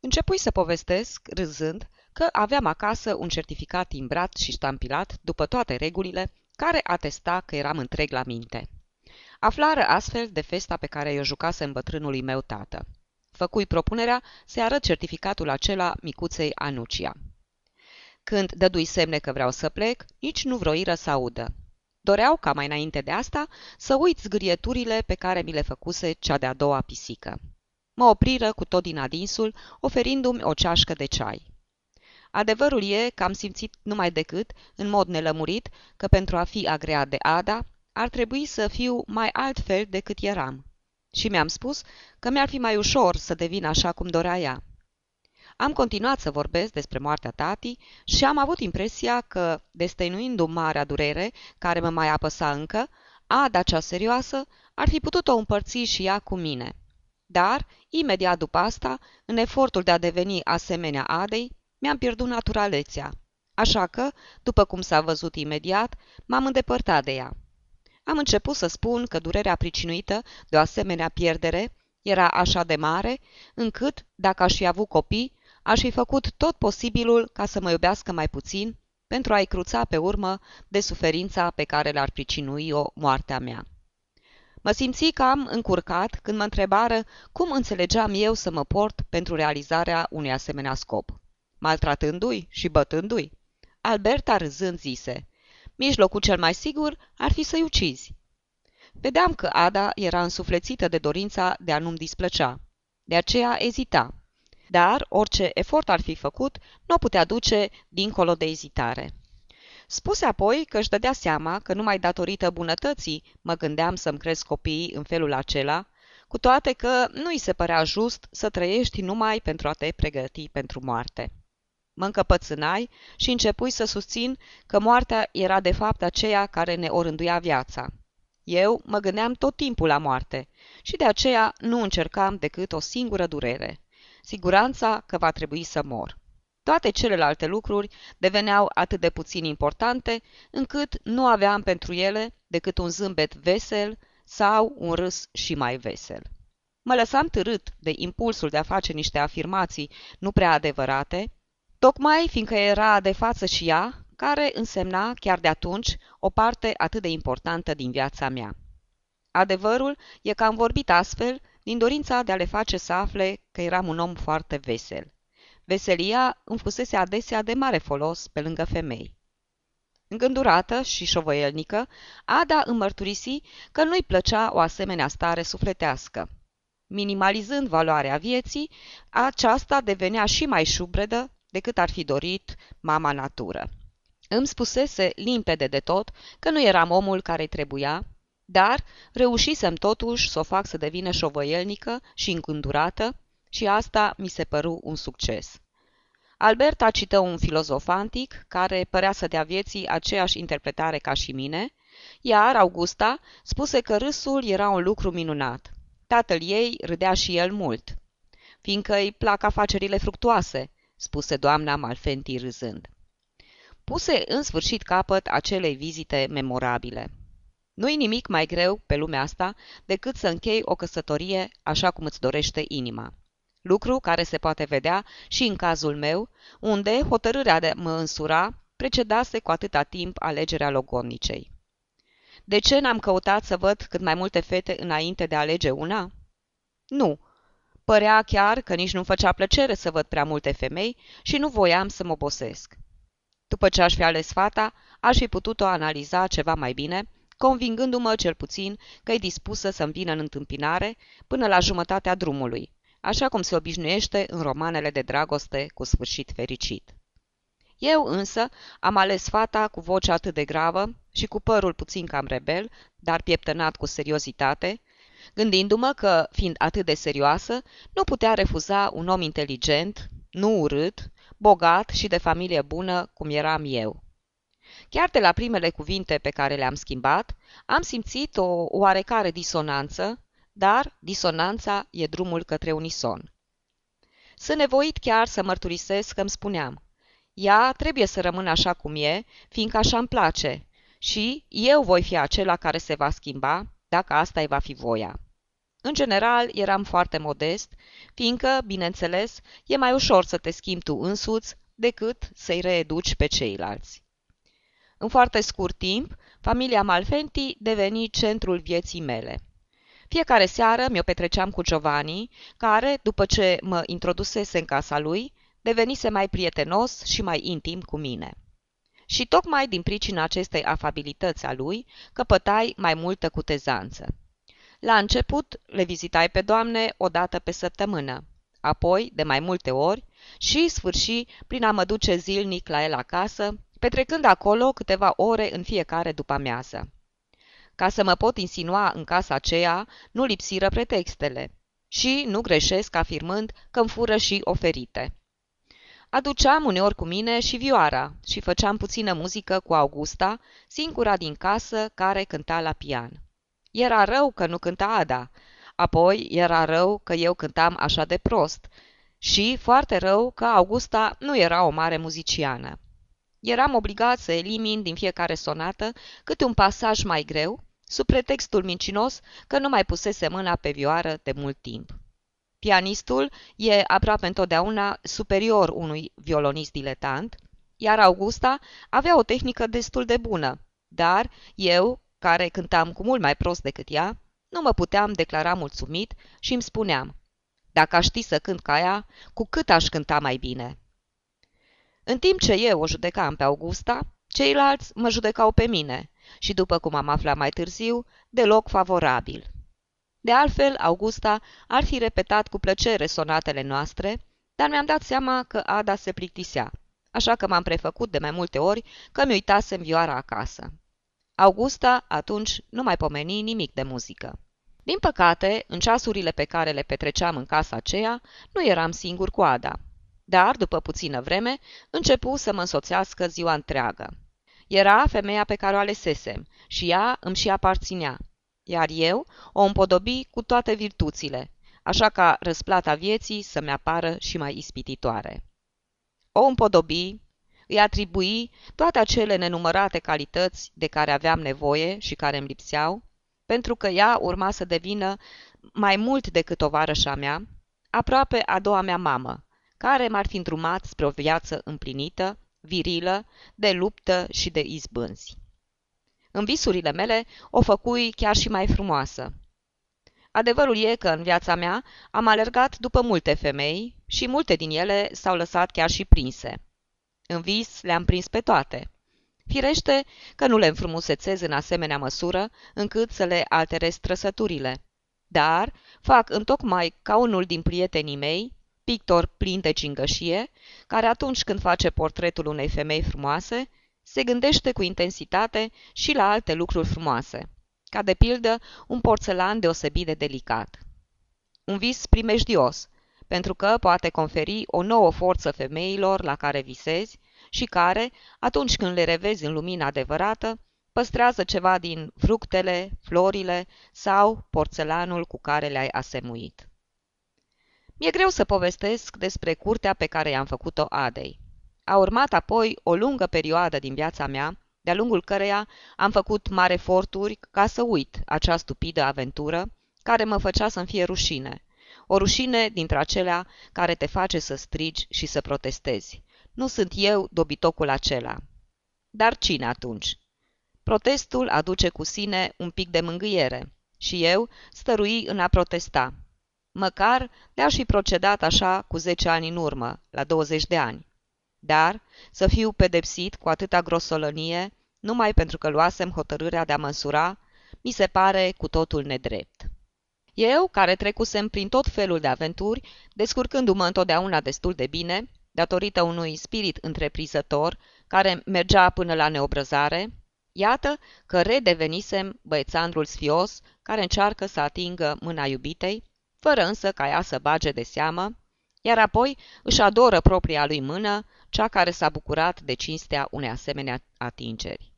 Începui să povestesc, râzând, că aveam acasă un certificat timbrat și ștampilat, după toate regulile, care atesta că eram întreg la minte. Aflară astfel de festa pe care i-o jucasem bătrânului meu tată. Făcui propunerea să arăt certificatul acela micuței Anucia. Când dădui semne că vreau să plec, nici nu vroiră să audă. Doreau, ca mai înainte de asta, să uit zgârieturile pe care mi le făcuse cea de-a doua pisică. Mă opriră cu tot din adinsul, oferindu-mi o ceașcă de ceai. Adevărul e că am simțit numai decât, în mod nelămurit, că pentru a fi agreat de Ada, ar trebui să fiu mai altfel decât eram. Și mi-am spus că mi-ar fi mai ușor să devin așa cum dorea ea. Am continuat să vorbesc despre moartea tati și am avut impresia că, destăinuindu-mi marea durere care mă mai apăsa încă, Ada cea serioasă ar fi putut-o împărți și ea cu mine. Dar, imediat după asta, în efortul de a deveni asemenea Adei, mi-am pierdut naturalețea. Așa că, după cum s-a văzut imediat, m-am îndepărtat de ea. Am început să spun că durerea pricinuită de o asemenea pierdere era așa de mare, încât, dacă aș fi avut copii, aș fi făcut tot posibilul ca să mă iubească mai puțin, pentru a-i cruța pe urmă de suferința pe care le-ar pricinui o moartea mea. Mă simți cam încurcat când mă întrebară cum înțelegeam eu să mă port pentru realizarea unui asemenea scop. Maltratându-i și bătându-i? Alberta râzând zise, mijlocul cel mai sigur ar fi să-i ucizi. Vedeam că Ada era însuflețită de dorința de a nu-mi displăcea. De aceea ezita. Dar orice efort ar fi făcut, nu o putea duce dincolo de ezitare. Spuse apoi că își dădea seama că numai datorită bunătății mă gândeam să-mi cresc copiii în felul acela, cu toate că nu îi se părea just să trăiești numai pentru a te pregăti pentru moarte. Mă încăpățânai și începui să susțin că moartea era de fapt aceea care ne orânduia viața. Eu mă gândeam tot timpul la moarte și de aceea nu încercam decât o singură durere, siguranța că va trebui să mor. Toate celelalte lucruri deveneau atât de puțin importante, încât nu aveam pentru ele decât un zâmbet vesel sau un râs și mai vesel. Mă lăsam târât de impulsul de a face niște afirmații nu prea adevărate, tocmai fiindcă era de față și ea, care însemna, chiar de atunci, o parte atât de importantă din viața mea. Adevărul e că am vorbit astfel din dorința de a le face să afle că eram un om foarte vesel. Veselia îmi fusese adesea de mare folos pe lângă femei. Îngândurată și șovăielnică, Ada îmi mărturisi că nu-i plăcea o asemenea stare sufletească. Minimalizând valoarea vieții, aceasta devenea și mai șubredă decât ar fi dorit mama natură. Îmi spusese limpede de tot că nu eram omul care trebuia, dar reușisem totuși să o fac să devină șovăielnică și încândurată și asta mi se păru un succes. Alberta cită un filozof antic care părea să dea vieții aceeași interpretare ca și mine, iar Augusta spuse că râsul era un lucru minunat. Tatăl ei râdea și el mult. Fiindcă îi plac afacerile fructuoase, spuse doamna Malfenti râzând. Puse în sfârșit capăt acelei vizite memorabile. Nu-i nimic mai greu pe lumea asta decât să închei o căsătorie așa cum îți dorește inima. Lucru care se poate vedea și în cazul meu, unde hotărârea de mă însura precedase cu atâta timp alegerea logodnicei. De ce n-am căutat să văd cât mai multe fete înainte de a alege una? Nu. Părea chiar că nici nu făcea plăcere să văd prea multe femei și nu voiam să mă obosesc. După ce aș fi ales fata, aș fi putut-o analiza ceva mai bine, convingându-mă cel puțin că e dispusă să-mi vină în întâmpinare până la jumătatea drumului, așa cum se obișnuiește în romanele de dragoste cu sfârșit fericit. Eu însă am ales fata cu voce atât de gravă și cu părul puțin cam rebel, dar pieptănat cu seriozitate, gândindu-mă că, fiind atât de serioasă, nu putea refuza un om inteligent, nu urât, bogat și de familie bună cum eram eu. Chiar de la primele cuvinte pe care le-am schimbat, am simțit o oarecare disonanță, dar disonanța e drumul către unison. Sunt nevoit chiar să mărturisesc că îmi spuneam, ea trebuie să rămână așa cum e, fiindcă așa îmi place, și eu voi fi acela care se va schimba, dacă asta îi va fi voia. În general, eram foarte modest, fiindcă, bineînțeles, e mai ușor să te schimbi tu însuți decât să-i reeduci pe ceilalți. În foarte scurt timp, familia Malfenti deveni centrul vieții mele. Fiecare seară mi-o petreceam cu Giovanni, care, după ce mă introdusese în casa lui, devenise mai prietenos și mai intim cu mine. Și tocmai din pricina acestei afabilități a lui, căpătai mai multă cutezanță. La început le vizitai pe doamne o dată pe săptămână, apoi de mai multe ori și sfârși prin a mă duce zilnic la el acasă, petrecând acolo câteva ore în fiecare după amiază. Ca să mă pot insinua în casa aceea, nu lipsiră pretextele și nu greșesc afirmând că îmi fură și oferite. Aduceam uneori cu mine și vioara și făceam puțină muzică cu Augusta, singura din casă care cânta la pian. Era rău că nu cânta Ada, apoi era rău că eu cântam așa de prost și foarte rău că Augusta nu era o mare muziciană. Eram obligat să elimin din fiecare sonată câte un pasaj mai greu, sub pretextul mincinos că nu mai pusese mâna pe vioară de mult timp. Pianistul e aproape întotdeauna superior unui violonist diletant, iar Augusta avea o tehnică destul de bună, dar eu, care cântam cu mult mai prost decât ea, nu mă puteam declara mulțumit și îmi spuneam, dacă aș ști să cânt ca ea, cu cât aș cânta mai bine. În timp ce eu o judecam pe Augusta, ceilalți mă judecau pe mine și, după cum am aflat mai târziu, deloc favorabil. De altfel, Augusta ar fi repetat cu plăcere sonatele noastre, dar mi-am dat seama că Ada se plictisea, așa că m-am prefăcut de mai multe ori că mi uitasem vioara acasă. Augusta atunci nu mai pomeni nimic de muzică. Din păcate, în ceasurile pe care le petreceam în casa aceea, nu eram singur cu Ada. Dar, după puțină vreme, începu să mă însoțească ziua întreagă. Era femeia pe care o alesesem și ea îmi și aparținea, iar eu o împodobi cu toate virtuțile, așa ca răsplata vieții să-mi apară și mai ispititoare. O împodobi, îi atribui toate acele nenumărate calități de care aveam nevoie și care îmi lipseau, pentru că ea urma să devină mai mult decât o varășa mea, aproape a doua mea mamă, care m-ar fi îndrumat spre o viață împlinită, virilă, de luptă și de izbânzi. În visurile mele o făcui chiar și mai frumoasă. Adevărul e că în viața mea am alergat după multe femei și multe din ele s-au lăsat chiar și prinse. În vis le-am prins pe toate. Firește că nu le înfrumusețez în asemenea măsură încât să le alterez trăsăturile. Dar fac întocmai ca unul din prietenii mei, pictor plin de cingășie, care atunci când face portretul unei femei frumoase, se gândește cu intensitate și la alte lucruri frumoase, ca de pildă un porțelan deosebit de delicat. Un vis primejdios, pentru că poate conferi o nouă forță femeilor la care visezi și care, atunci când le revezi în lumina adevărată, păstrează ceva din fructele, florile sau porțelanul cu care le-ai asemuit. Mi-e greu să povestesc despre curtea pe care i-am făcut-o Adei. A urmat apoi o lungă perioadă din viața mea, de-a lungul căreia am făcut mari eforturi ca să uit acea stupidă aventură care mă făcea să-mi fie rușine. O rușine dintre acelea care te face să strigi și să protestezi. Nu sunt eu dobitocul acela. Dar cine atunci? Protestul aduce cu sine un pic de mângâiere și eu stărui în a protesta. Măcar le-aș fi procedat așa cu zece ani în urmă, la 20 de ani. Dar să fiu pedepsit cu atâta grosolănie, numai pentru că luasem hotărârea de a măsura, mi se pare cu totul nedrept. Eu, care trecusem prin tot felul de aventuri, descurcându-mă întotdeauna destul de bine, datorită unui spirit întreprizător care mergea până la neobrăzare, iată că redevenisem băiețandrul sfios care încearcă să atingă mâna iubitei, fără însă ca ea să bage de seamă, iar apoi își adoră propria lui mână, cea care s-a bucurat de cinstea unei asemenea atingeri.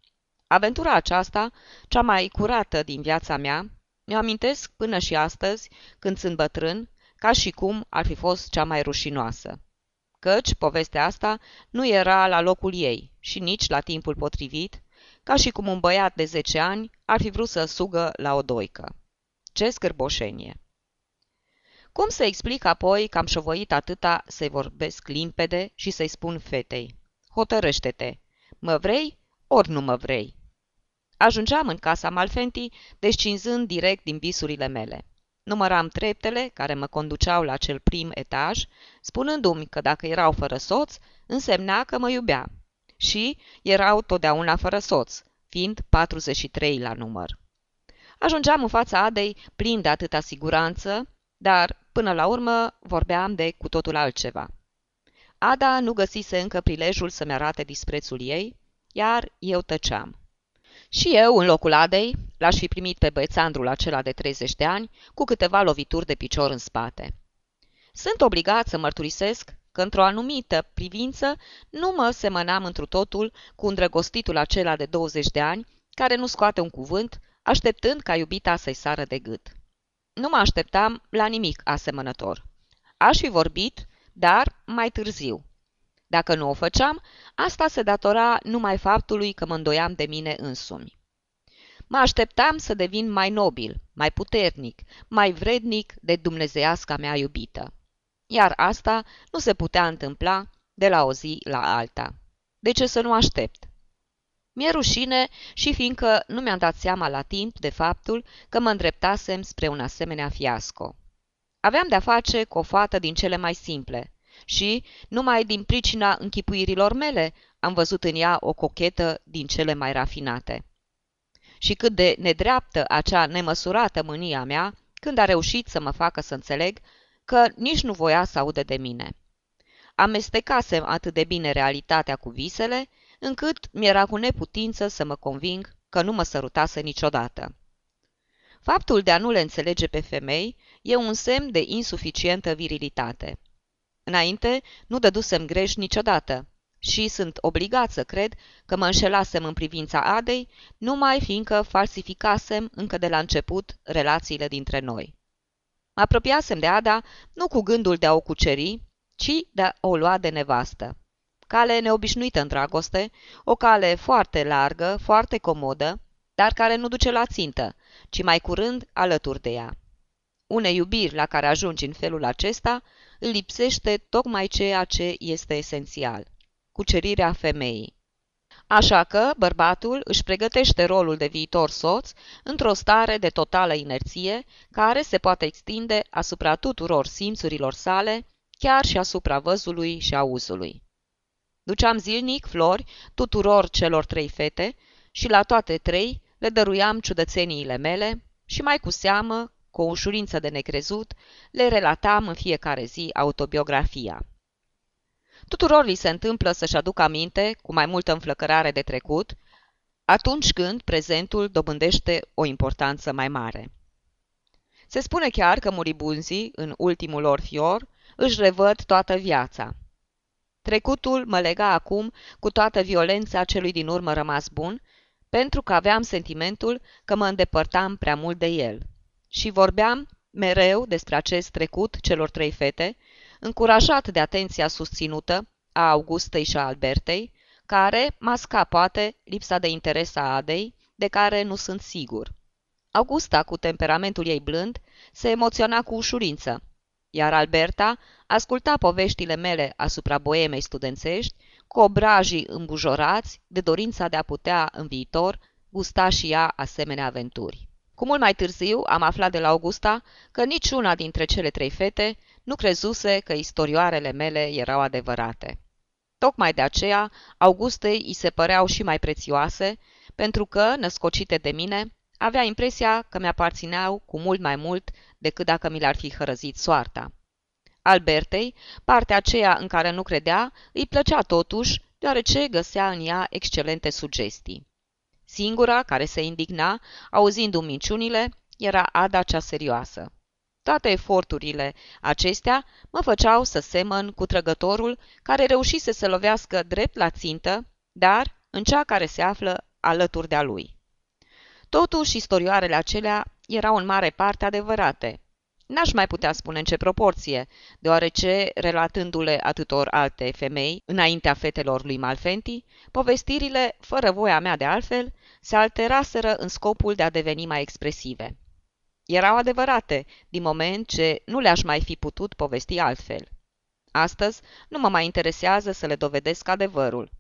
Aventura aceasta, cea mai curată din viața mea, mi-o amintesc până și astăzi, când sunt bătrân, ca și cum ar fi fost cea mai rușinoasă. Căci povestea asta nu era la locul ei și nici la timpul potrivit, ca și cum un băiat de 10 ani ar fi vrut să sugă la o doică. Ce scârboșenie! Cum să explic apoi că am șovăit atâta să-i vorbesc limpede și să-i spun fetei? Hotărăște-te. Mă vrei ori nu mă vrei? Ajungeam în casa Malfenti, descinzând direct din visurile mele. Număram treptele care mă conduceau la cel prim etaj, spunându-mi că dacă erau fără soț, însemna că mă iubea. Și erau totdeauna fără soț, fiind 43 la număr. Ajungeam în fața Adei plin de atâta siguranță, dar, până la urmă, vorbeam de cu totul altceva. Ada nu găsise încă prilejul să-mi arate disprețul ei, iar eu tăceam. Și eu, în locul Adei, l-aș fi primit pe băiețandrul acela de 30 de ani cu câteva lovituri de picior în spate. Sunt obligat să mărturisesc că într-o anumită privință nu mă semănam întru totul cu îndrăgostitul acela de 20 de ani care nu scoate un cuvânt, așteptând ca iubita să-i sară de gât. Nu mă așteptam la nimic asemănător. Aș fi vorbit, dar mai târziu. Dacă nu o făceam, asta se datora numai faptului că mă îndoiam de mine însumi. Mă așteptam să devin mai nobil, mai puternic, mai vrednic de dumnezeiasca mea iubită. Iar asta nu se putea întâmpla de la o zi la alta. De ce să nu aștept? Mi-e rușine și fiindcă nu mi-am dat seama la timp de faptul că mă îndreptasem spre un asemenea fiasco. Aveam de-a face cu o fată din cele mai simple și, numai din pricina închipuirilor mele, am văzut în ea o cochetă din cele mai rafinate. Și cât de nedreaptă acea nemăsurată mânia mea, când a reușit să mă facă să înțeleg că nici nu voia să audă de mine. Amestecasem atât de bine realitatea cu visele, încât mi-era cu neputință să mă conving că nu mă sărutase niciodată. Faptul de a nu le înțelege pe femei e un semn de insuficientă virilitate. Înainte nu dădusem greș niciodată și sunt obligat să cred că mă înșelasem în privința Adei, numai fiindcă falsificasem încă de la început relațiile dintre noi. Mă apropiasem de Ada nu cu gândul de a o cuceri, ci de a o lua de nevastă. Cale neobișnuită în dragoste, o cale foarte largă, foarte comodă, dar care nu duce la țintă, ci mai curând alături de ea. Unei iubiri la care ajungi în felul acesta, îl lipsește tocmai ceea ce este esențial, cucerirea femeii. Așa că bărbatul își pregătește rolul de viitor soț într-o stare de totală inerție, care se poate extinde asupra tuturor simțurilor sale, chiar și asupra văzului și auzului. Duceam zilnic flori tuturor celor trei fete și la toate trei le dăruiam ciudățeniile mele și mai cu seamă, cu o ușurință de necrezut, le relatam în fiecare zi autobiografia. Tuturor li se întâmplă să-și aducă aminte, cu mai multă înflăcărare de trecut, atunci când prezentul dobândește o importanță mai mare. Se spune chiar că muribunzii, în ultimul lor fior, își revăd toată viața. Trecutul mă lega acum cu toată violența celui din urmă rămas bun, pentru că aveam sentimentul că mă îndepărtam prea mult de el. Și vorbeam mereu despre acest trecut celor trei fete, încurajat de atenția susținută a Augustei și a Albertei, care masca poate lipsa de interes a Adei, de care nu sunt sigur. Augusta, cu temperamentul ei blând, se emoționa cu ușurință, iar Alberta asculta poveștile mele asupra boemei studențești cu obrajii îmbujorați de dorința de a putea în viitor gusta și ea asemenea aventuri. Cu mult mai târziu am aflat de la Augusta că niciuna dintre cele trei fete nu crezuse că istorioarele mele erau adevărate. Tocmai de aceea, Augustei îi se păreau și mai prețioase, pentru că, născocite de mine, avea impresia că mi-aparțineau cu mult mai mult decât dacă mi l-ar fi hărăzit soarta. Albertei, partea aceea în care nu credea, îi plăcea totuși, deoarece găsea în ea excelente sugestii. Singura care se indigna, auzindu-mi minciunile, era Ada cea serioasă. Toate eforturile acestea mă făceau să semăn cu trăgătorul care reușise să lovească drept la țintă, dar în cea care se află alături de-a lui. Totuși, istorioarele acelea erau în mare parte adevărate. N-aș mai putea spune în ce proporție, deoarece, relatându-le atâtor alte femei, înaintea fetelor lui Malfenti, povestirile, fără voia mea de altfel, se alteraseră în scopul de a deveni mai expresive. erau adevărate, din moment ce nu le-aș mai fi putut povesti altfel. Astăzi nu mă mai interesează să le dovedesc adevărul.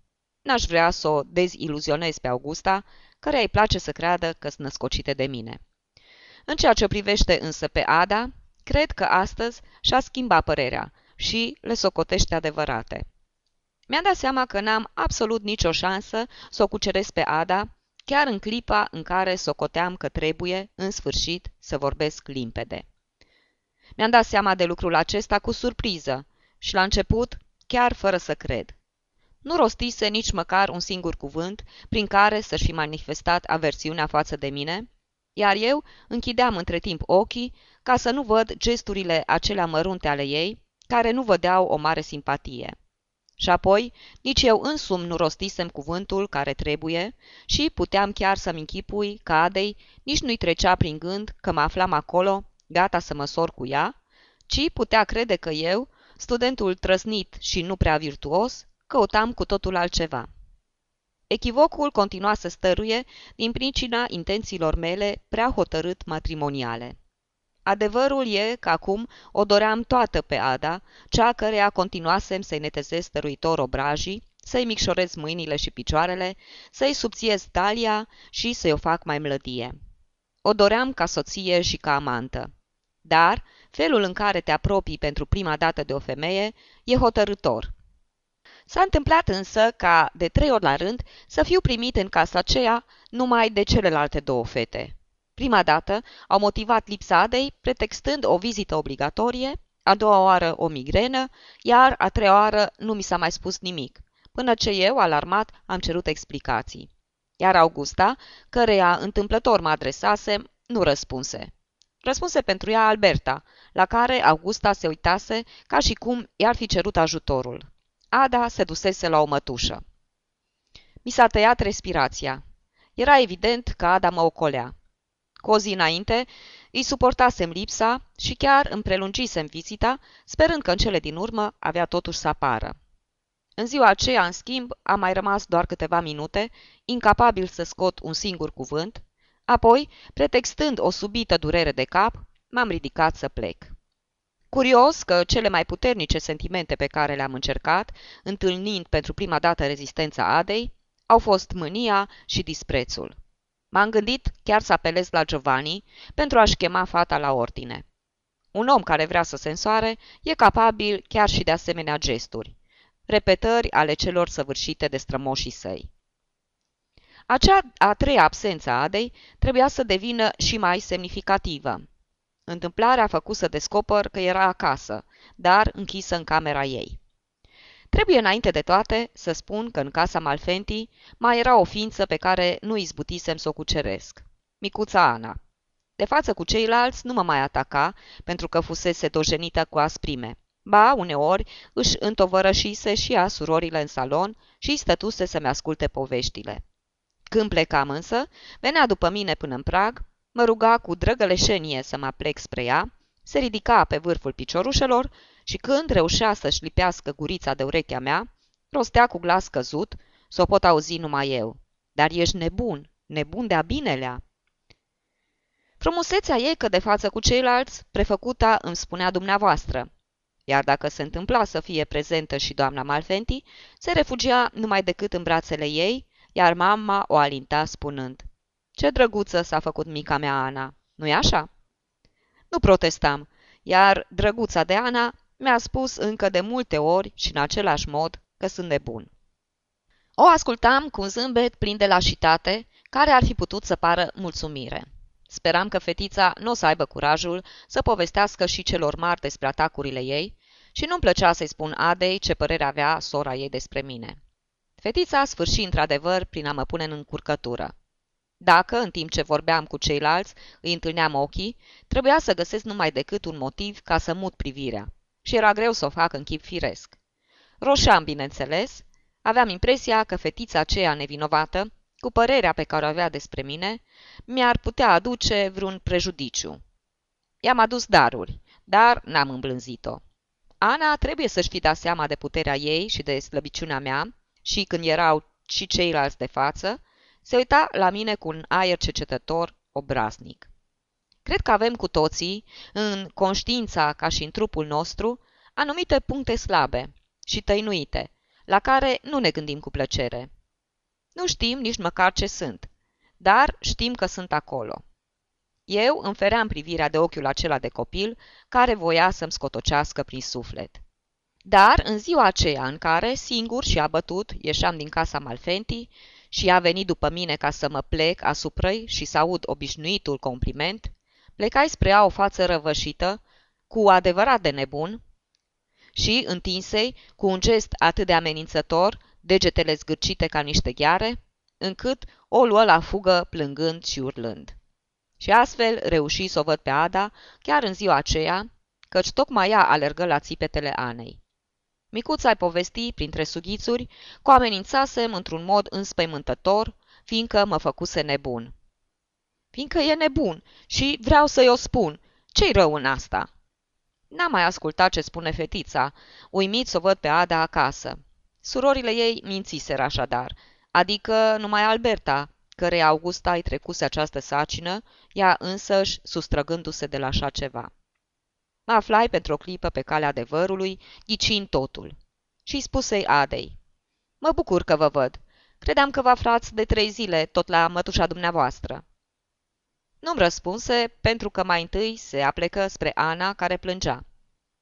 N-aș vrea să o deziluzionez pe Augusta, care îi place să creadă că sunt născocite de mine. În ceea ce privește însă pe Ada, cred că astăzi și-a schimbat părerea și le socotește adevărate. Mi-a dat seama că n-am absolut nicio șansă să o cuceresc pe Ada, chiar în clipa în care socoteam că trebuie, în sfârșit, să vorbesc limpede. Mi-am dat seama de lucrul acesta cu surpriză și la început chiar fără să cred. Nu rostise nici măcar un singur cuvânt prin care să-și fi manifestat aversiunea față de mine, iar eu închideam între timp ochii ca să nu văd gesturile acelea mărunte ale ei, care nu vădeau o mare simpatie. Și apoi, nici eu însumi nu rostisem cuvântul care trebuie și puteam chiar să-mi închipui că Adei nici nu-i trecea prin gând că mă aflam acolo, gata să mă sor cu ea, ci putea crede că eu, studentul trăsnit și nu prea virtuos, căutam cu totul altceva. Echivocul continua să stăruie din pricina intențiilor mele prea hotărât matrimoniale. Adevărul e că acum o doream toată pe Ada, cea căreia continuasem să-i netezez stăruitor obrajii, să-i micșorez mâinile și picioarele, să-i subțiez talia și să-i o fac mai mlădie. O doream ca soție și ca amantă. Dar felul în care te apropii pentru prima dată de o femeie e hotărător. S-a întâmplat însă ca, de trei ori la rând, să fiu primit în casa aceea numai de celelalte două fete. Prima dată au motivat lipsa Adei, pretextând o vizită obligatorie, a doua oară o migrenă, iar a treia oară nu mi s-a mai spus nimic, până ce eu, alarmat, am cerut explicații. Iar Augusta, căreia întâmplător mă adresase, nu răspunse. Răspunse pentru ea Alberta, la care Augusta se uitase ca și cum i-ar fi cerut ajutorul. Ada se dusese la o mătușă. Mi s-a tăiat respirația. Era evident că Ada mă ocolea. Cu o zi înainte, îi suportasem lipsa și chiar îmi prelungisem vizita, sperând că în cele din urmă avea totuși să apară. În ziua aceea, în schimb, am mai rămas doar câteva minute, incapabil să scot un singur cuvânt, apoi, pretextând o subită durere de cap, m-am ridicat să plec. Curios că cele mai puternice sentimente pe care le-am încercat, întâlnind pentru prima dată rezistența Adei, au fost mânia și disprețul. M-am gândit chiar să apelez la Giovanni pentru a-și chema fata la ordine. Un om care vrea să se însoare e capabil chiar și de asemenea gesturi, repetări ale celor săvârșite de strămoșii săi. Acea a treia absență a Adei trebuia să devină și mai semnificativă. Întâmplarea a făcut să descoper că era acasă, dar închisă în camera ei. Trebuie înainte de toate să spun că în casa Malfenti mai era o ființă pe care nu izbutisem să o cuceresc. Micuța Ana. De față cu ceilalți nu mă mai ataca pentru că fusese dojenită cu asprime. Ba, uneori, își întovărășise și a surorile în salon și stătuse să-mi asculte poveștile. Când plecam însă, venea după mine până în prag, mă ruga cu drăgăleșenie să mă plec spre ea, se ridica pe vârful piciorușelor și când reușea să-și lipească gurița de urechea mea, rostea cu glas căzut, să o pot auzi numai eu. Dar ești nebun, nebun de-a binelea. Frumusețea ei că de față cu ceilalți, prefăcuta îmi spunea dumneavoastră, iar dacă se întâmpla să fie prezentă și doamna Malfenti, se refugia numai decât în brațele ei, iar mama o alinta spunând, Ce drăguță s-a făcut mica mea Ana, nu-i așa?" Nu protestam, iar drăguța de Ana mi-a spus încă de multe ori și în același mod că sunt nebun. O ascultam cu un zâmbet plin de lașitate, care ar fi putut să pară mulțumire. Speram că fetița nu o să aibă curajul să povestească și celor mari despre atacurile ei și nu-mi plăcea să-i spun Adei ce părere avea sora ei despre mine. Fetița sfârși într-adevăr prin a mă pune în încurcătură. Dacă, în timp ce vorbeam cu ceilalți, îi întâlneam ochii, trebuia să găsesc numai decât un motiv ca să mut privirea și era greu să o fac în chip firesc. Roșeam, bineînțeles, aveam impresia că fetița aceea nevinovată, cu părerea pe care o avea despre mine, mi-ar putea aduce vreun prejudiciu. I-am adus daruri, dar n-am îmblânzit-o. Ana trebuie să-și fi dat seama de puterea ei și de slăbiciunea mea și când erau și ceilalți de față, se uita la mine cu un aer cercetător obraznic. Cred că avem cu toții, în conștiința ca și în trupul nostru, anumite puncte slabe și tăinuite, la care nu ne gândim cu plăcere. Nu știm nici măcar ce sunt, dar știm că sunt acolo. Eu îmi feream privirea de ochiul acela de copil care voia să-mi scotocească prin suflet. Dar în ziua aceea în care, singur și abătut, ieșeam din casa Malfenti și a venit după mine ca să mă plec asupra și să aud obișnuitul compliment, plecai spre a o față răvășită, cu adevărat de nebun, și întinsei, cu un gest atât de amenințător, degetele zgârcite ca niște gheare, încât o luă la fugă plângând și urlând. Și astfel reuși să o văd pe Ada, chiar în ziua aceea, căci tocmai ea alergă la țipetele Anei. Micuța ai povesti, printre sughițuri, că o amenințasem într-un mod înspăimântător, fiindcă mă făcuse nebun. Fiindcă e nebun și vreau să-i o spun. Ce-i rău în asta? N-am mai ascultat ce spune fetița, uimit să o văd pe Ada acasă. Surorile ei mințiseră așadar, adică numai Alberta, care Augusta îi trecuse această sacină, ea însăși sustrăgându-se de la așa ceva. Mă aflai pentru o clipă pe calea adevărului, ghicind totul. Și spusei Adei, Mă bucur că vă văd. Credeam că vă aflați de trei zile tot la mătușa dumneavoastră. Nu-mi răspunse pentru că mai întâi se aplecă spre Ana, care plângea.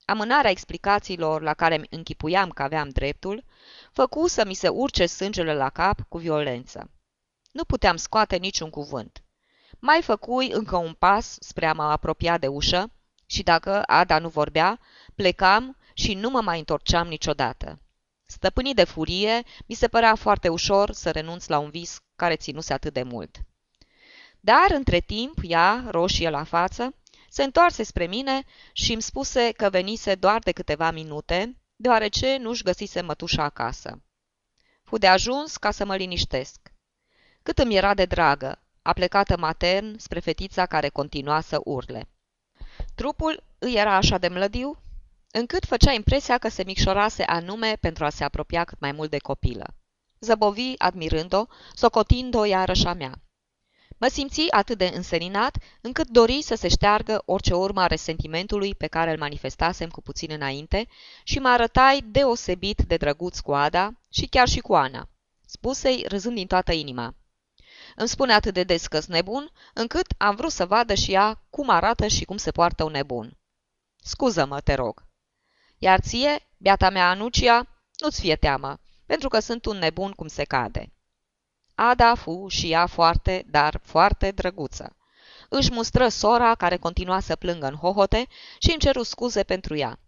Amânarea explicațiilor la care îmi închipuiam că aveam dreptul, făcu să mi se urce sângele la cap cu violență. Nu puteam scoate niciun cuvânt. Mai făcui încă un pas spre a mă apropia de ușă și dacă Ada nu vorbea, plecam și nu mă mai întorceam niciodată. Stăpânii de furie, mi se părea foarte ușor să renunț la un vis care ținuse atât de mult. Dar, între timp, ea, roșie la față, se întoarse spre mine și îmi spuse că venise doar de câteva minute, deoarece nu-și găsise mătușa acasă. Fu de ajuns ca să mă liniștesc. Cât îmi era de dragă, a plecată matern spre fetița care continua să urle. Trupul îi era așa de mlădiu, încât făcea impresia că se micșorase anume pentru a se apropia cât mai mult de copilă. Zăbovi, admirând-o, socotind-o iarăși a mea. Mă simți atât de înseninat, încât dori să se șteargă orice urma resentimentului pe care îl manifestasem cu puțin înainte și mă arătai deosebit de drăguț cu Ada și chiar și cu Ana. Spusei râzând din toată inima. Îmi spune atât de des că nebun, încât am vrut să vadă și ea cum arată și cum se poartă un nebun. Scuză-mă, te rog. Iar ție, beata mea Anucia, nu-ți fie teamă, pentru că sunt un nebun cum se cade. Ada fu și ea foarte, dar foarte drăguță. Își mustră sora, care continua să plângă în hohote, și îmi ceru scuze pentru ea.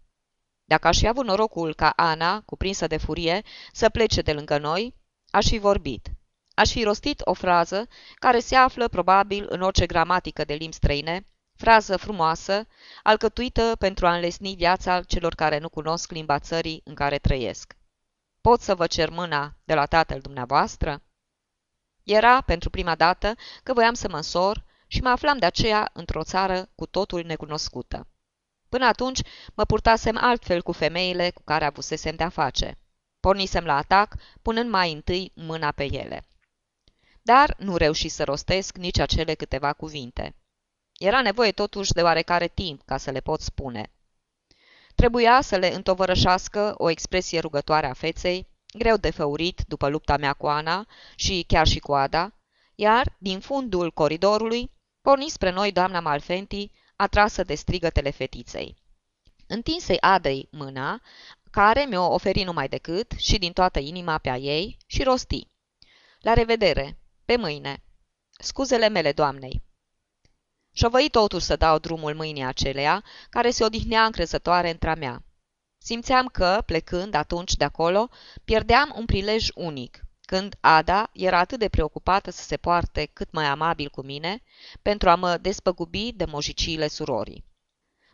Dacă aș fi avut norocul ca Ana, cuprinsă de furie, să plece de lângă noi, aș fi vorbit. Aș fi rostit o frază care se află probabil în orice gramatică de limbi străine, frază frumoasă, alcătuită pentru a înlesni viața celor care nu cunosc limba țării în care trăiesc. Pot să vă cer mâna de la tatăl dumneavoastră? Era, pentru prima dată, că voiam să mă însor și mă aflam de aceea într-o țară cu totul necunoscută. Până atunci mă purtasem altfel cu femeile cu care avusesem de-a face. Pornisem la atac, punând mai întâi mâna pe ele. Dar nu reuși să rostesc nici acele câteva cuvinte. Era nevoie totuși de oarecare timp ca să le pot spune. Trebuia să le întovărășească o expresie rugătoare a feței, greu de făurit după lupta mea cu Ana și chiar și cu Ada, iar, din fundul coridorului, porni spre noi doamna Malfenti, atrasă de strigătele fetiței. Întinsei Adei mâna, care mi-o oferi numai decât și din toată inima pe a ei și rosti. La revedere! Pe mâine! Scuzele mele doamnei! Șovăi totuși să dau drumul mâinii aceleia, care se odihnea încrezătoare între mea. Simțeam că, plecând atunci de acolo, pierdeam un prilej unic, când Ada era atât de preocupată să se poarte cât mai amabil cu mine, pentru a mă despăgubi de mojiciile surorii.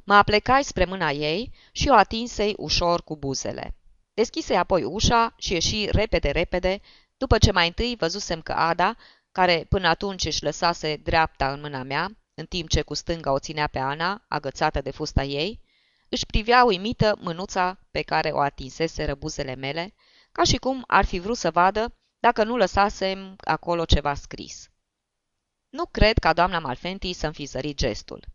Mă aplecai spre mâna ei și o atinsei ușor cu buzele. Deschise apoi ușa și ieși repede-repede, după ce mai întâi văzusem că Ada, care până atunci își lăsase dreapta în mâna mea, în timp ce cu stânga o ținea pe Ana, agățată de fusta ei, își privea uimită mânuța pe care o atinsese răbuzele mele, ca și cum ar fi vrut să vadă dacă nu lăsasem acolo ceva scris. Nu cred ca doamna Malfenti să-mi fi zărit gestul.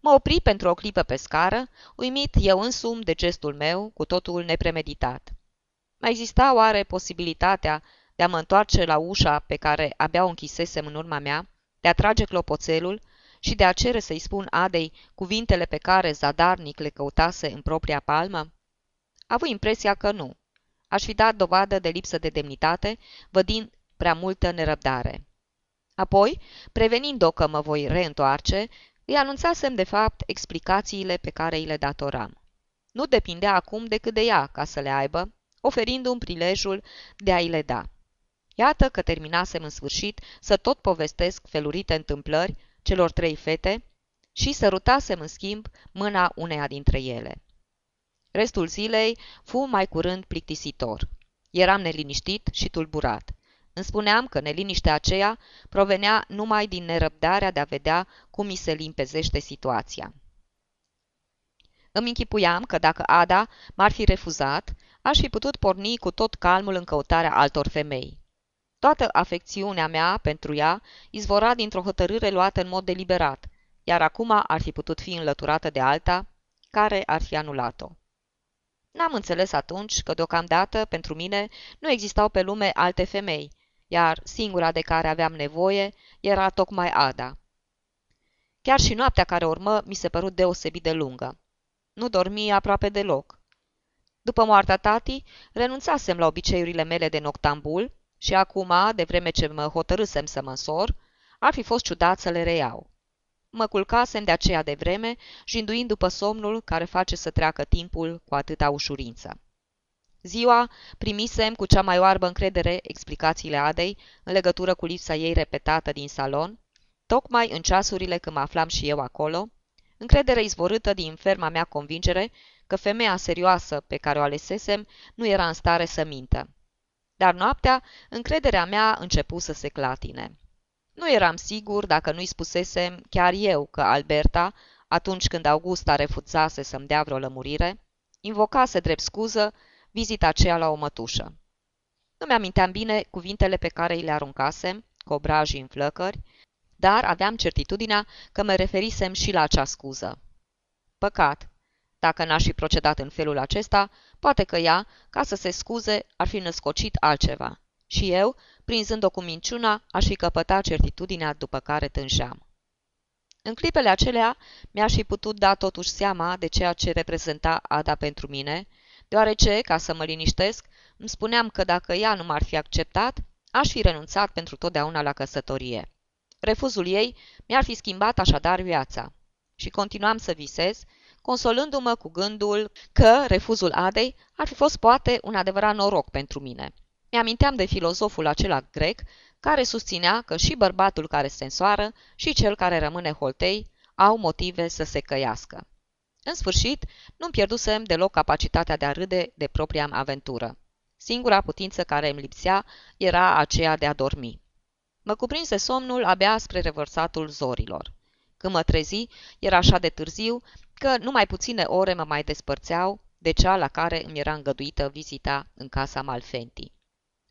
Mă opri pentru o clipă pe scară, uimit eu însumi de gestul meu, cu totul nepremeditat. Mai exista oare posibilitatea de a mă întoarce la ușa pe care abia o închisesem în urma mea, de a trage clopoțelul și de a cere să-i spun Adei cuvintele pe care zadarnic le căutase în propria palmă? Avu impresia că nu. Aș fi dat dovadă de lipsă de demnitate, vădind prea multă nerăbdare. Apoi, prevenind-o că mă voi reîntoarce, îi anunțasem de fapt explicațiile pe care îi le datoram. Nu depindea acum decât de ea ca să le aibă, oferindu-mi prilejul de a-i le da. Iată că terminasem în sfârșit să tot povestesc felurite întâmplări celor trei fete și sărutasem în schimb mâna uneia dintre ele. Restul zilei fu mai curând plictisitor. Eram neliniștit și tulburat. Îmi spuneam că neliniștea aceea provenea numai din nerăbdarea de a vedea cum mi se limpezește situația. Îmi închipuiam că dacă Ada m-ar fi refuzat, aș fi putut porni cu tot calmul în căutarea altor femei. Toată afecțiunea mea pentru ea izvora dintr-o hotărâre luată în mod deliberat, iar acum ar fi putut fi înlăturată de alta, care ar fi anulat-o. N-am înțeles atunci că deocamdată pentru mine nu existau pe lume alte femei, iar singura de care aveam nevoie era tocmai Ada. Chiar și noaptea care urmă mi se părut deosebit de lungă. Nu dormi aproape deloc. După moartea tati, renunțasem la obiceiurile mele de noctambul și acum, de vreme ce mă hotărâsem să mă însor, ar fi fost ciudat să le reiau. Mă culcasem de aceea de vreme, jinduind după somnul care face să treacă timpul cu atâta ușurință. Ziua primisem cu cea mai oarbă încredere explicațiile Adei în legătură cu lipsa ei repetată din salon, tocmai în ceasurile când mă aflam și eu acolo, încredere izvorâtă din ferma mea convingere că femeia serioasă pe care o alesesem nu era în stare să mintă. Dar noaptea, încrederea mea începu să se clatine. Nu eram sigur dacă nu-i spusesem chiar eu că Alberta, atunci când Augusta refuzase să-mi dea vreo lămurire, invocase drept scuză vizita aceea la o mătușă. Nu mi-aminteam bine cuvintele pe care îi le aruncasem, cu obrajii în flăcări, dar aveam certitudinea că mă referisem și la acea scuză. Păcat, dacă n-aș fi procedat în felul acesta, poate că ea, ca să se scuze, ar fi născocit altceva. Și eu, prinzând-o cu minciuna, aș fi căpătat certitudinea după care tânjeam. În clipele acelea, mi-aș fi putut da totuși seama de ceea ce reprezenta Ada pentru mine, deoarece, ca să mă liniștesc, îmi spuneam că dacă ea nu m-ar fi acceptat, aș fi renunțat pentru totdeauna la căsătorie. Refuzul ei mi-ar fi schimbat așadar viața. Și continuam să visez, consolându-mă cu gândul că refuzul Adei ar fi fost poate un adevărat noroc pentru mine. Mi-aminteam de filozoful acela grec care susținea că și bărbatul care se însoară și cel care rămâne holtei au motive să se căiască. În sfârșit, nu-mi pierdusem deloc capacitatea de a râde de propria aventură. Singura putință care îmi lipsea era aceea de a dormi. Mă cuprinse somnul abia spre revărsatul zorilor. Când mă trezi, era așa de târziu că numai puține ore mă mai despărțeau de cea la care îmi era îngăduită vizita în casa Malfenti.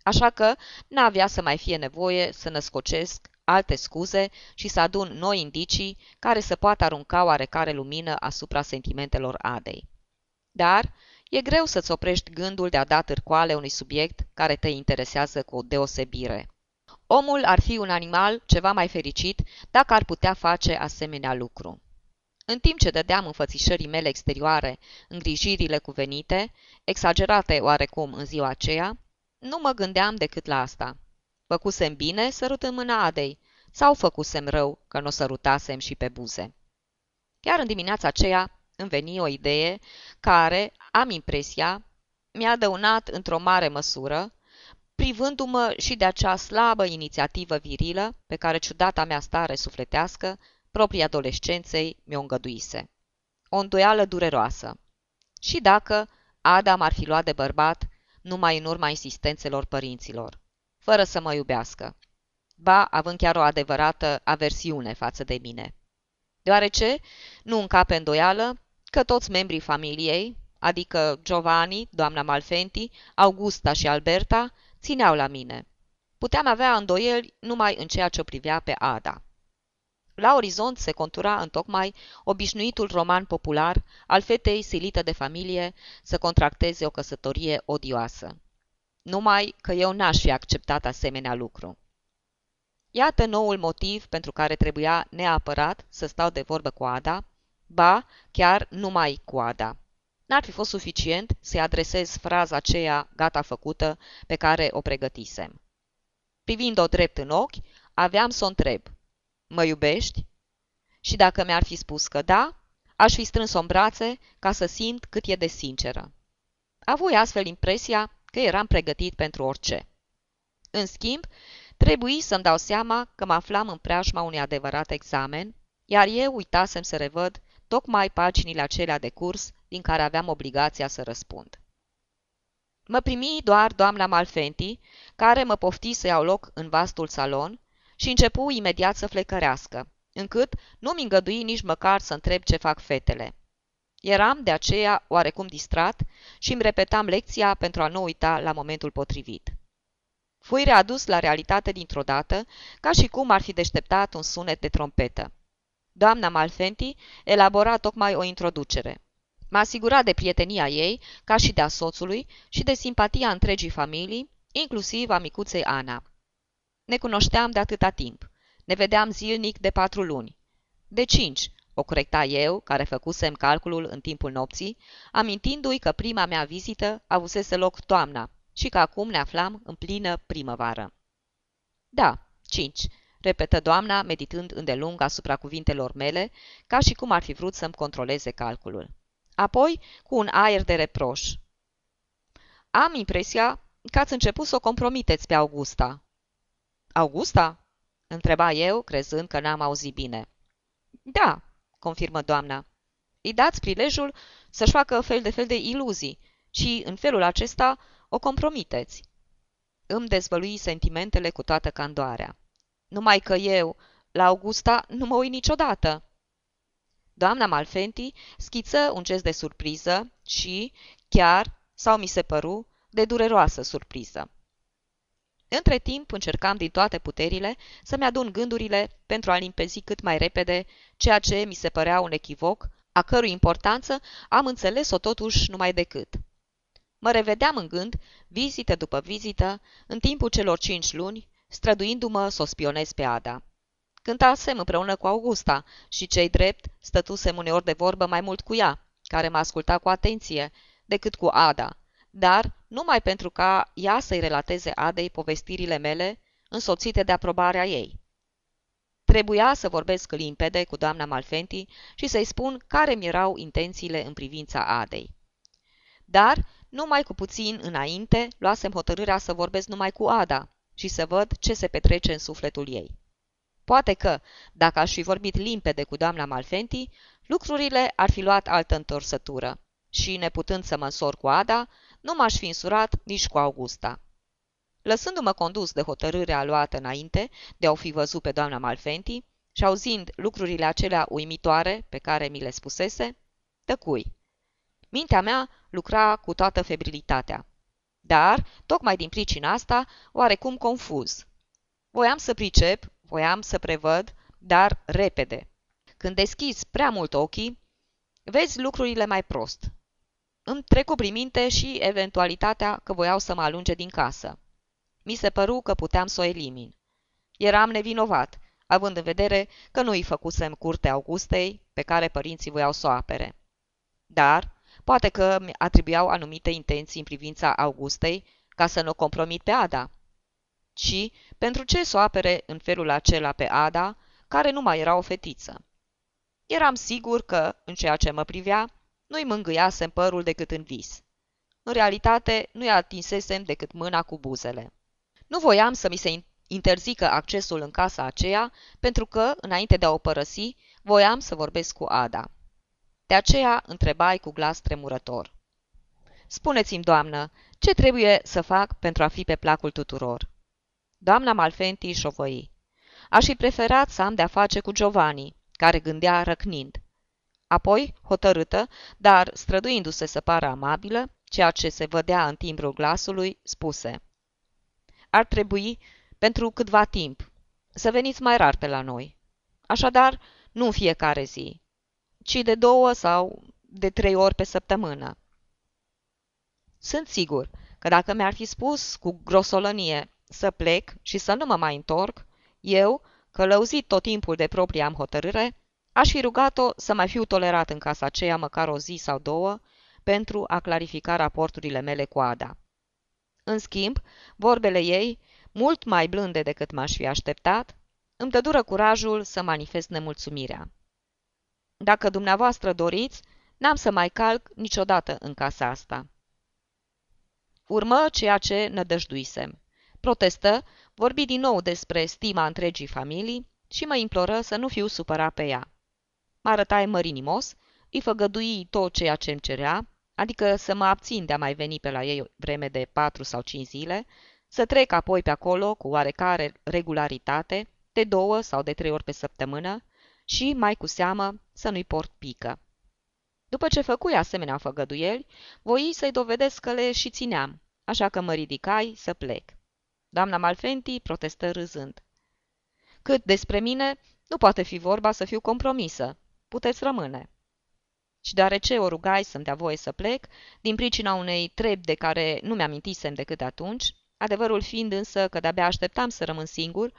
Așa că n-avea să mai fie nevoie să născocesc alte scuze și să adun noi indicii care să poată arunca oarecare lumină asupra sentimentelor Adei. Dar e greu să-ți oprești gândul de a da târcoale unui subiect care te interesează cu o deosebire. Omul ar fi un animal ceva mai fericit dacă ar putea face asemenea lucru. În timp ce dădeam înfățișării mele exterioare îngrijirile cuvenite, exagerate oarecum în ziua aceea, nu mă gândeam decât la asta. Făcusem bine sărutând mâna Adei sau făcusem rău că nu o sărutasem și pe buze. Chiar în dimineața aceea îmi veni o idee care, am impresia, mi-a dăunat într-o mare măsură, privându-mă și de acea slabă inițiativă virilă pe care ciudata mea stare sufletească, proprii adolescenței mi-o îngăduise. O îndoială dureroasă. Și dacă Ada m-ar fi luat de bărbat numai în urma insistențelor părinților, fără să mă iubească, ba având chiar o adevărată aversiune față de mine. Deoarece nu încape îndoială că toți membrii familiei, adică Giovanni, doamna Malfenti, Augusta și Alberta, țineau la mine. Puteam avea îndoieli numai în ceea ce o privea pe Ada. La orizont se contura întocmai obișnuitul roman popular al fetei silită de familie să contracteze o căsătorie odioasă. Numai că eu n-aș fi acceptat asemenea lucru. Iată noul motiv pentru care trebuia neapărat să stau de vorbă cu Ada, ba, chiar numai cu Ada. N-ar fi fost suficient să-i adresez fraza aceea gata făcută pe care o pregătisem. Privind-o drept în ochi, aveam să o întreb. Mă iubești? Și dacă mi-ar fi spus că da, aș fi strâns-o în brațe ca să simt cât e de sinceră. Avui astfel impresia că eram pregătit pentru orice. În schimb, trebuie să-mi dau seama că mă aflam în preajma unui adevărat examen, iar eu uitasem să revăd tocmai paginile acelea de curs din care aveam obligația să răspund. Mă primi doar doamna Malfenti, care mă pofti să iau loc în vastul salon și începu imediat să flecărească, încât nu-mi îngădui nici măcar să întreb ce fac fetele. Eram de aceea oarecum distrat și îmi repetam lecția pentru a nu uita la momentul potrivit. Fui readus la realitate dintr-o dată, ca și cum ar fi deșteptat un sunet de trompetă. Doamna Malfenti elabora tocmai o introducere. M-a asigurat de prietenia ei, ca și de a soțului, și de simpatia întregii familii, inclusiv a micuței Ana. Ne cunoșteam de atâta timp. Ne vedeam zilnic de patru luni. De cinci, o corecta eu, care făcusem calculul în timpul nopții, amintindu-i că prima mea vizită avusese loc toamna și că acum ne aflam în plină primăvară. Da, cinci, repetă doamna, meditând îndelung asupra cuvintelor mele, ca și cum ar fi vrut să-mi controleze calculul. Apoi, cu un aer de reproș. Am impresia că ați început să o compromiteți pe Augusta. Augusta? întreba eu, crezând că n-am auzit bine. Da, confirmă doamna. Îi dați prilejul să-și facă fel de fel de iluzii și, în felul acesta, o compromiteți. Îmi dezvălui sentimentele cu toată candoarea. Numai că eu, la Augusta, nu mă uit niciodată. Doamna Malfenti schiță un gest de surpriză și, chiar, sau mi se păru, de dureroasă surpriză. Între timp încercam din toate puterile să-mi adun gândurile pentru a limpezi cât mai repede ceea ce mi se părea un echivoc, a cărui importanță am înțeles-o totuși numai decât. Mă revedeam în gând, vizită după vizită, în timpul celor cinci luni, străduindu-mă să o spionez pe Ada. Cântasem împreună cu Augusta și, cei drept, stătusem uneori de vorbă mai mult cu ea, care mă asculta cu atenție, decât cu Ada, dar numai pentru ca ea să-i relateze Adei povestirile mele, însoțite de aprobarea ei. Trebuia să vorbesc limpede cu doamna Malfenti și să-i spun care mi erau intențiile în privința Adei. Dar, numai cu puțin înainte, luasem hotărârea să vorbesc numai cu Ada și să văd ce se petrece în sufletul ei. Poate că, dacă aș fi vorbit limpede cu doamna Malfenti, lucrurile ar fi luat altă întorsătură și, neputând să mă însor cu Ada, nu m-aș fi însurat nici cu Augusta. Lăsându-mă condus de hotărârea luată înainte de a o fi văzut pe doamna Malfenti și auzind lucrurile acelea uimitoare pe care mi le spusese, tăcui. Mintea mea lucra cu toată febrilitatea. Dar, tocmai din pricina asta, oarecum confuz. Voiam să pricep, voiam să prevăd, dar repede. Când deschizi prea mult ochii, vezi lucrurile mai prost. Îmi trecu prin minte și eventualitatea că voiau să mă alunge din casă. Mi se păru că puteam să o elimin. Eram nevinovat, având în vedere că nu îi făcusem curte Augustei, pe care părinții voiau să o apere. Dar, poate că mi atribuiau anumite intenții în privința Augustei, ca să nu o compromit pe Ada. Și pentru ce să o apere în felul acela pe Ada, care nu mai era o fetiță? Eram sigur că, în ceea ce mă privea, nu-i mângâiasem părul decât în vis. În realitate, nu-i atinsesem decât mâna cu buzele. Nu voiam să mi se interzică accesul în casa aceea, pentru că, înainte de a o părăsi, voiam să vorbesc cu Ada. De aceea întrebai cu glas tremurător. Spuneți-mi, doamnă, ce trebuie să fac pentru a fi pe placul tuturor? Doamna Malfenti șovăi. Aș fi preferat să am de-a face cu Giovanni, care gândea răcnind. Apoi, hotărâtă, dar străduindu-se să pară amabilă, ceea ce se vădea în timbrul glasului, spuse Ar trebui, pentru câtva timp, să veniți mai rar pe la noi. Așadar, nu în fiecare zi, ci de două sau de trei ori pe săptămână. Sunt sigur că dacă mi-ar fi spus cu grosolănie să plec și să nu mă mai întorc, eu, călăuzit tot timpul de propria am hotărâre, aș fi rugat-o să mai fiu tolerat în casa aceea măcar o zi sau două pentru a clarifica raporturile mele cu Ada. În schimb, vorbele ei, mult mai blânde decât m-aș fi așteptat, îmi dădură curajul să manifest nemulțumirea. Dacă dumneavoastră doriți, n-am să mai calc niciodată în casa asta. Urmă ceea ce nădăjduisem. Protestă, vorbi din nou despre stima întregii familii și mă imploră să nu fiu supărat pe ea. Mă arătai mărinimos, îi făgădui tot ceea ce îmi cerea, adică să mă abțin de a mai veni pe la ei vreme de patru sau cinci zile, să trec apoi pe acolo cu oarecare regularitate, de două sau de trei ori pe săptămână, și, mai cu seamă, să nu-i port pică. După ce făcui asemenea făgăduieli, voi să-i dovedesc că le și țineam, așa că mă ridicai să plec. Doamna Malfenti protestă râzând. Cât despre mine, nu poate fi vorba să fiu compromisă. Puteți rămâne. Și deoarece o rugai să-mi dea voie să plec, din pricina unei trebi de care nu mi-amintisem decât atunci, adevărul fiind însă că de-abia așteptam să rămân singur,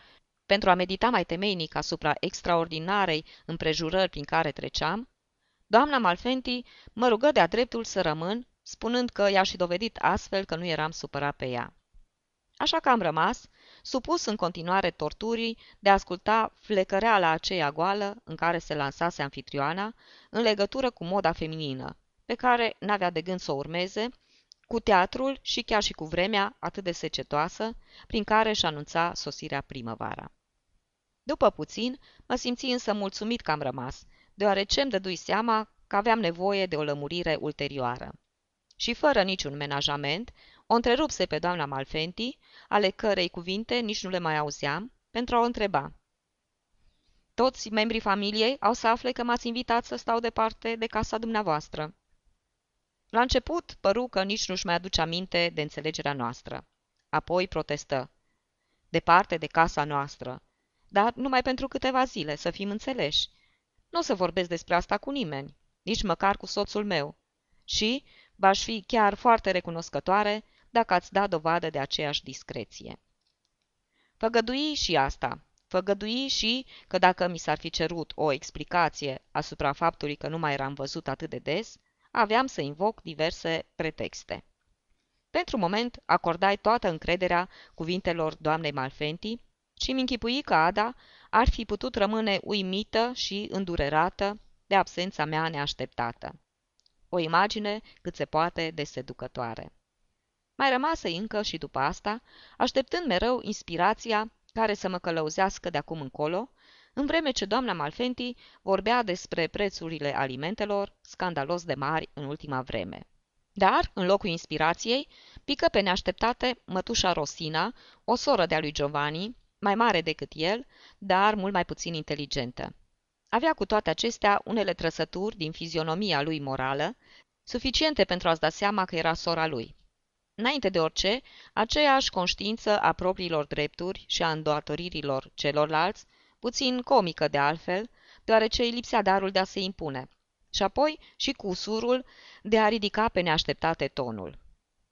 pentru a medita mai temeinic asupra extraordinarei împrejurări prin care treceam, doamna Malfenti mă rugă de-a dreptul să rămân, spunând că i-aș și dovedit astfel că nu eram supărat pe ea. Așa că am rămas, supus în continuare torturii de a asculta flecăreala aceea goală în care se lansase anfitrioana în legătură cu moda feminină, pe care n-avea de gând să o urmeze, cu teatrul și chiar și cu vremea atât de secetoasă prin care își anunța sosirea primăvara. După puțin, mă simți însă mulțumit că am rămas, deoarece îmi dădui seama că aveam nevoie de o lămurire ulterioară. Și fără niciun menajament, o întrerupse pe doamna Malfenti, ale cărei cuvinte nici nu le mai auzeam, pentru a o întreba. Toți membrii familiei au să afle că m-ați invitat să stau departe de casa dumneavoastră. La început păru că nici nu-și mai aduce aminte de înțelegerea noastră. Apoi protestă. Departe de casa noastră. Dar numai pentru câteva zile, să fim înțeleși. Nu o să vorbesc despre asta cu nimeni, nici măcar cu soțul meu. Și v-aș fi chiar foarte recunoscătoare dacă ați da dovadă de aceeași discreție. Făgădui și asta. Făgădui și că dacă mi s-ar fi cerut o explicație asupra faptului că nu mai eram văzut atât de des, aveam să invoc diverse pretexte. Pentru moment acordai toată încrederea cuvintelor doamnei Malfenti și mi închipui că Ada ar fi putut rămâne uimită și îndurerată de absența mea neașteptată. O imagine cât se poate de seducătoare. Mai rămasă încă și după asta, așteptând mereu inspirația care să mă călăuzească de acum încolo, în vreme ce doamna Malfenti vorbea despre prețurile alimentelor scandalos de mari în ultima vreme. Dar, în locul inspirației, pică pe neașteptate mătușa Rosina, o soră de-a lui Giovanni, mai mare decât el, dar mult mai puțin inteligentă. Avea cu toate acestea unele trăsături din fizionomia lui morală, suficiente pentru a-ți da seama că era sora lui. Înainte de orice, aceeași conștiință a propriilor drepturi și a îndoatoririlor celorlalți, puțin comică de altfel, deoarece îi lipsea darul de a se impune, și apoi și cu usurul de a ridica pe neașteptate tonul.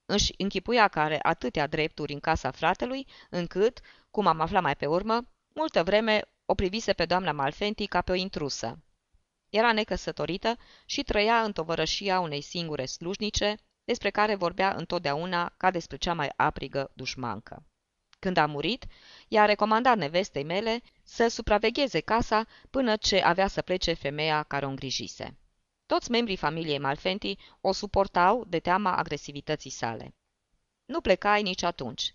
Își închipuia că are atâtea drepturi în casa fratelui, încât, cum am aflat mai pe urmă, multă vreme o privise pe doamna Malfenti ca pe o intrusă. Era necăsătorită și trăia în tovărășia unei singure slujnice, despre care vorbea întotdeauna ca despre cea mai aprigă dușmancă. Când a murit, i-a recomandat nevestei mele să supravegheze casa până ce avea să plece femeia care o îngrijise. Toți membrii familiei Malfenti o suportau de teama agresivității sale. Nu plecai nici atunci.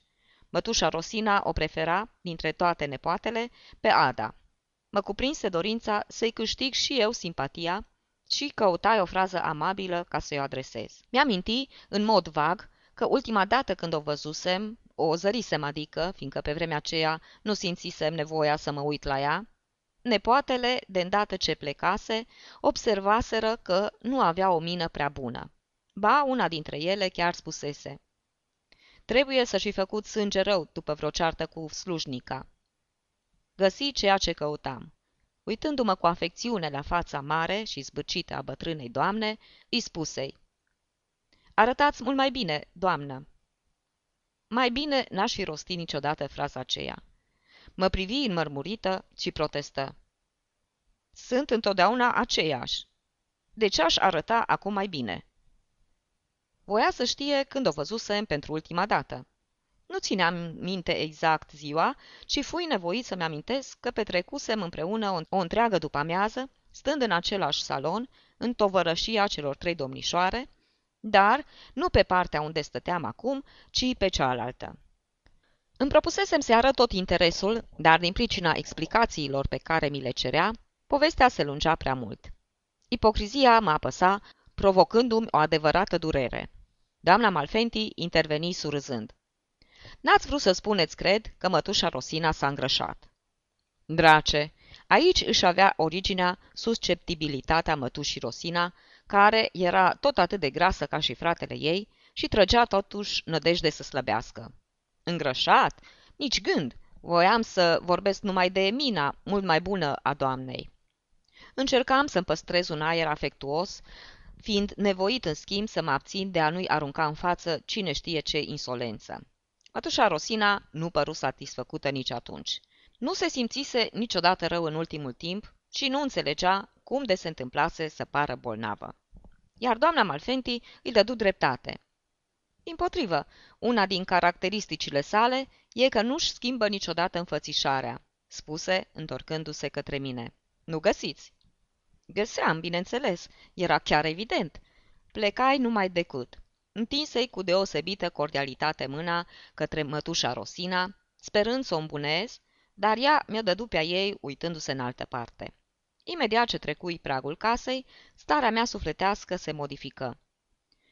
Mătușa Rosina o prefera, dintre toate nepoatele, pe Ada. Mă cuprinse dorința să-i câștig și eu simpatia și căutai o frază amabilă ca să-i o adresez. Mi-aminti, în mod vag, că ultima dată când o văzusem, o zărisem adică, fiindcă pe vremea aceea nu simțisem nevoia să mă uit la ea, nepoatele, de îndată ce plecase, observaseră că nu avea o mină prea bună. Ba, una dintre ele chiar spusese. Trebuie să-și fi făcut sânge rău după vreo ceartă cu slujnica. Găsi ceea ce căutam. Uitându-mă cu afecțiune la fața mare și zbârcită a bătrânei doamne, îi spusei. Arătați mult mai bine, doamnă. Mai bine n-aș fi rostit niciodată fraza aceea. Mă privi înmărmurită și protestă. Sunt întotdeauna aceeași. De ce aș arăta acum mai bine? Voia să știe când o văzusem pentru ultima dată. Nu țineam minte exact ziua, ci fui nevoit să-mi amintesc că petrecusem împreună o, o întreagă după-amiază, stând în același salon, în tovărășia celor trei domnișoare, dar nu pe partea unde stăteam acum, ci pe cealaltă. Îmi propusesem să arăt tot interesul, dar din pricina explicațiilor pe care mi le cerea, povestea se lungea prea mult. Ipocrizia mă apăsa, provocându-mi o adevărată durere. Doamna Malfenti interveni surâzând. N-ați vrut să spuneți, cred, că mătușa Rosina s-a îngrășat. Drace, aici își avea originea susceptibilitatea mătușii Rosina, care era tot atât de grasă ca și fratele ei și trăgea totuși nădejde să slăbească. Îngrășat? Nici gând! Voiam să vorbesc numai de mina, mult mai bună a doamnei. Încercam să-mi păstrez un aer afectuos, fiind nevoit în schimb să mă abțin de a nu-i arunca în față cine știe ce insolență. Mătușa Rosina nu păru satisfăcută nici atunci. Nu se simțise niciodată rău în ultimul timp și nu înțelegea cum de se întâmplase să pară bolnavă. Iar doamna Malfenti îi dădu dreptate. Din potrivă, una din caracteristicile sale e că nu-și schimbă niciodată înfățișarea, spuse, întorcându-se către mine. Nu găsiți? Găseam, bineînțeles, era chiar evident. Plecai numai decât. Întinsei cu deosebită cordialitate mâna către mătușa Rosina, sperând să o îmbunez, dar ea mi-a dădu pe ei uitându-se în altă parte. Imediat ce trecui pragul casei, starea mea sufletească se modifică.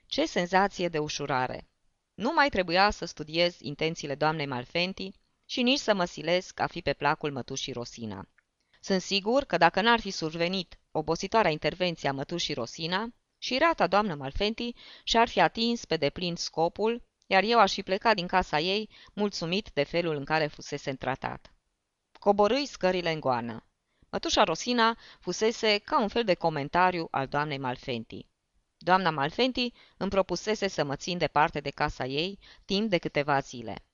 Ce senzație de ușurare! Nu mai trebuia să studiez intențiile doamnei Malfenti și nici să mă silesc a fi pe placul mătușii Rosina. Sunt sigur că dacă n-ar fi survenit obositoarea intervenție a mătușii Rosina, și rata doamnă Malfenti și-ar fi atins pe deplin scopul, iar eu aș fi plecat din casa ei, mulțumit de felul în care fusese tratat. Coborâi scările în goană. Mătușa Rosina fusese ca un fel de comentariu al doamnei Malfenti. Doamna Malfenti îmi propusese să mă țin departe de casa ei timp de câteva zile.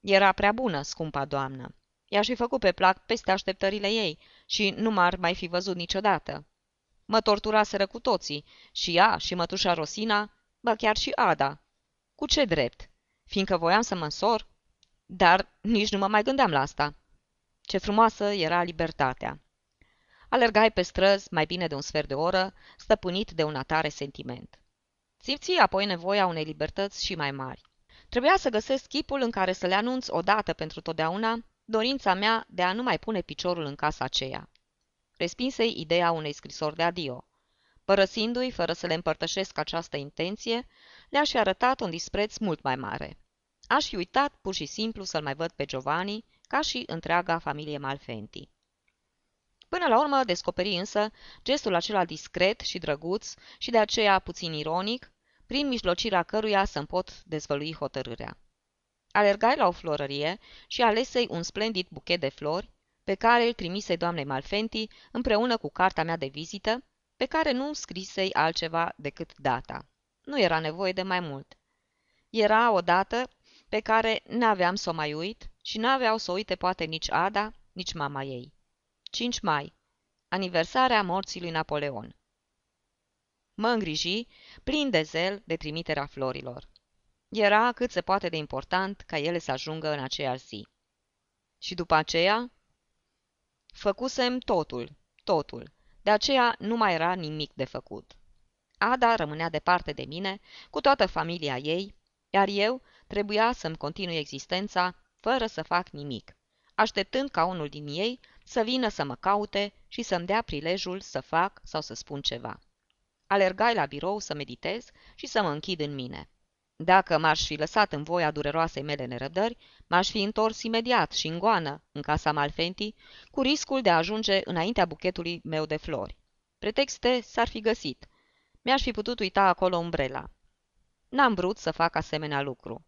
Era prea bună, scumpa doamnă. I-aș fi făcut pe plac peste așteptările ei și nu m-ar mai fi văzut niciodată. Mă torturaseră cu toții, și ea, și mătușa Rosina, ba chiar și Ada. Cu ce drept? Fiindcă voiam să mă însor? Dar nici nu mă mai gândeam la asta. Ce frumoasă era libertatea! Alergai pe străzi mai bine de un sfert de oră, stăpânit de un atare sentiment. Simți apoi nevoia unei libertăți și mai mari. Trebuia să găsesc chipul în care să le anunț odată pentru totdeauna dorința mea de a nu mai pune piciorul în casa aceea. Respinsei ideea unei scrisori de adio. Părăsindu-i, fără să le împărtășesc această intenție, le-aș fi arătat un dispreț mult mai mare. Aș fi uitat pur și simplu să-l mai văd pe Giovanni, ca și întreaga familie Malfenti. Până la urmă descoperi însă gestul acela discret și drăguț și de aceea puțin ironic, prin mijlocirea căruia să-mi pot dezvălui hotărârea. Alergai la o florărie și alesei un splendid buchet de flori, pe care îl trimise doamnei Malfenti împreună cu carta mea de vizită, pe care nu scrisei altceva decât data. Nu era nevoie de mai mult. Era o dată pe care n-aveam să o mai uit și n-aveau să o uite poate nici Ada, nici mama ei. 5 mai. Aniversarea morții lui Napoleon. Mă îngriji, plin de zel de trimiterea florilor. Era cât se poate de important ca ele să ajungă în aceeași zi. Și după aceea, Făcusem totul, totul. De aceea nu mai era nimic de făcut. Ada rămânea departe de mine, cu toată familia ei, iar eu trebuia să-mi continui existența fără să fac nimic, așteptând ca unul din ei să vină să mă caute și să-mi dea prilejul să fac sau să spun ceva. Alergai la birou să meditez și să mă închid în mine. Dacă m-aș fi lăsat în voia dureroasei mele nerăbdări, m-aș fi întors imediat și în goană, în casa Malfenti, cu riscul de a ajunge înaintea buchetului meu de flori. Pretexte s-ar fi găsit. Mi-aș fi putut uita acolo umbrela. N-am vrut să fac asemenea lucru.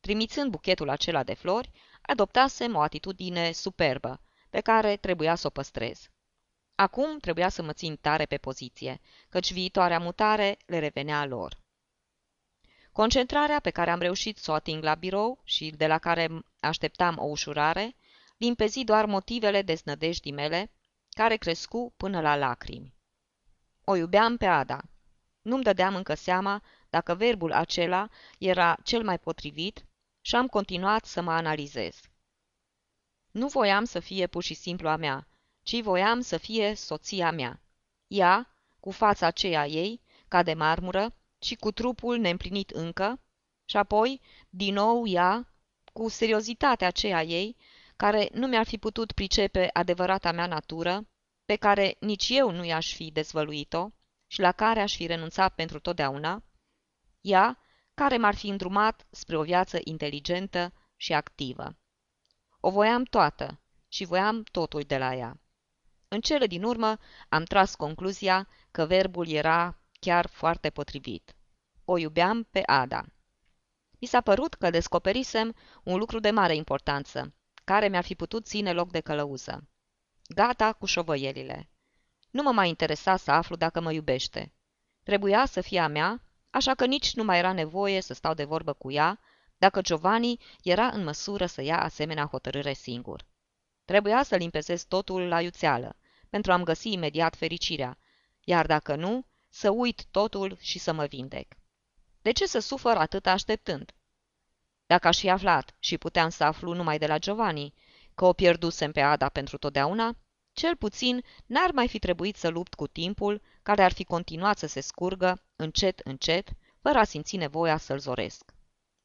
Trimițând buchetul acela de flori, adoptasem o atitudine superbă, pe care trebuia să o păstrez. Acum trebuia să mă țin tare pe poziție, căci viitoarea mutare le revenea lor. Concentrarea pe care am reușit să o ating la birou și de la care așteptam o ușurare, limpezi doar motivele deznădejdii mele, care crescu până la lacrimi. O iubeam pe Ada. Nu-mi dădeam încă seama dacă verbul acela era cel mai potrivit și am continuat să mă analizez. Nu voiam să fie pur și simplu a mea, ci voiam să fie soția mea. Ea, cu fața aceea ei, ca de marmură, și cu trupul neîmplinit încă, și apoi, din nou, ea, cu seriozitatea aceea ei, care nu mi-ar fi putut pricepe adevărata mea natură, pe care nici eu nu i-aș fi dezvăluit-o și la care aș fi renunțat pentru totdeauna, ea, care m-ar fi îndrumat spre o viață inteligentă și activă. O voiam toată și voiam totul de la ea. În cele din urmă am tras concluzia că verbul era chiar foarte potrivit. O iubeam pe Ada. Mi s-a părut că descoperisem un lucru de mare importanță, care mi-ar fi putut ține loc de călăuză. Gata cu șovăielile. Nu mă mai interesa să aflu dacă mă iubește. Trebuia să fie a mea, așa că nici nu mai era nevoie să stau de vorbă cu ea, dacă Giovanni era în măsură să ia asemenea hotărâre singur. Trebuia să limpezez totul la iuțeală, pentru a-mi găsi imediat fericirea, iar dacă nu, să uit totul și să mă vindec. De ce să sufăr atât așteptând? Dacă aș fi aflat și puteam să aflu numai de la Giovanni că o pierdusem pe Ada pentru totdeauna, cel puțin n-ar mai fi trebuit să lupt cu timpul care ar fi continuat să se scurgă, încet, încet, fără a simți nevoia să-l zoresc.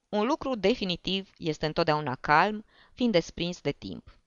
Un lucru definitiv este întotdeauna calm, fiind desprins de timp.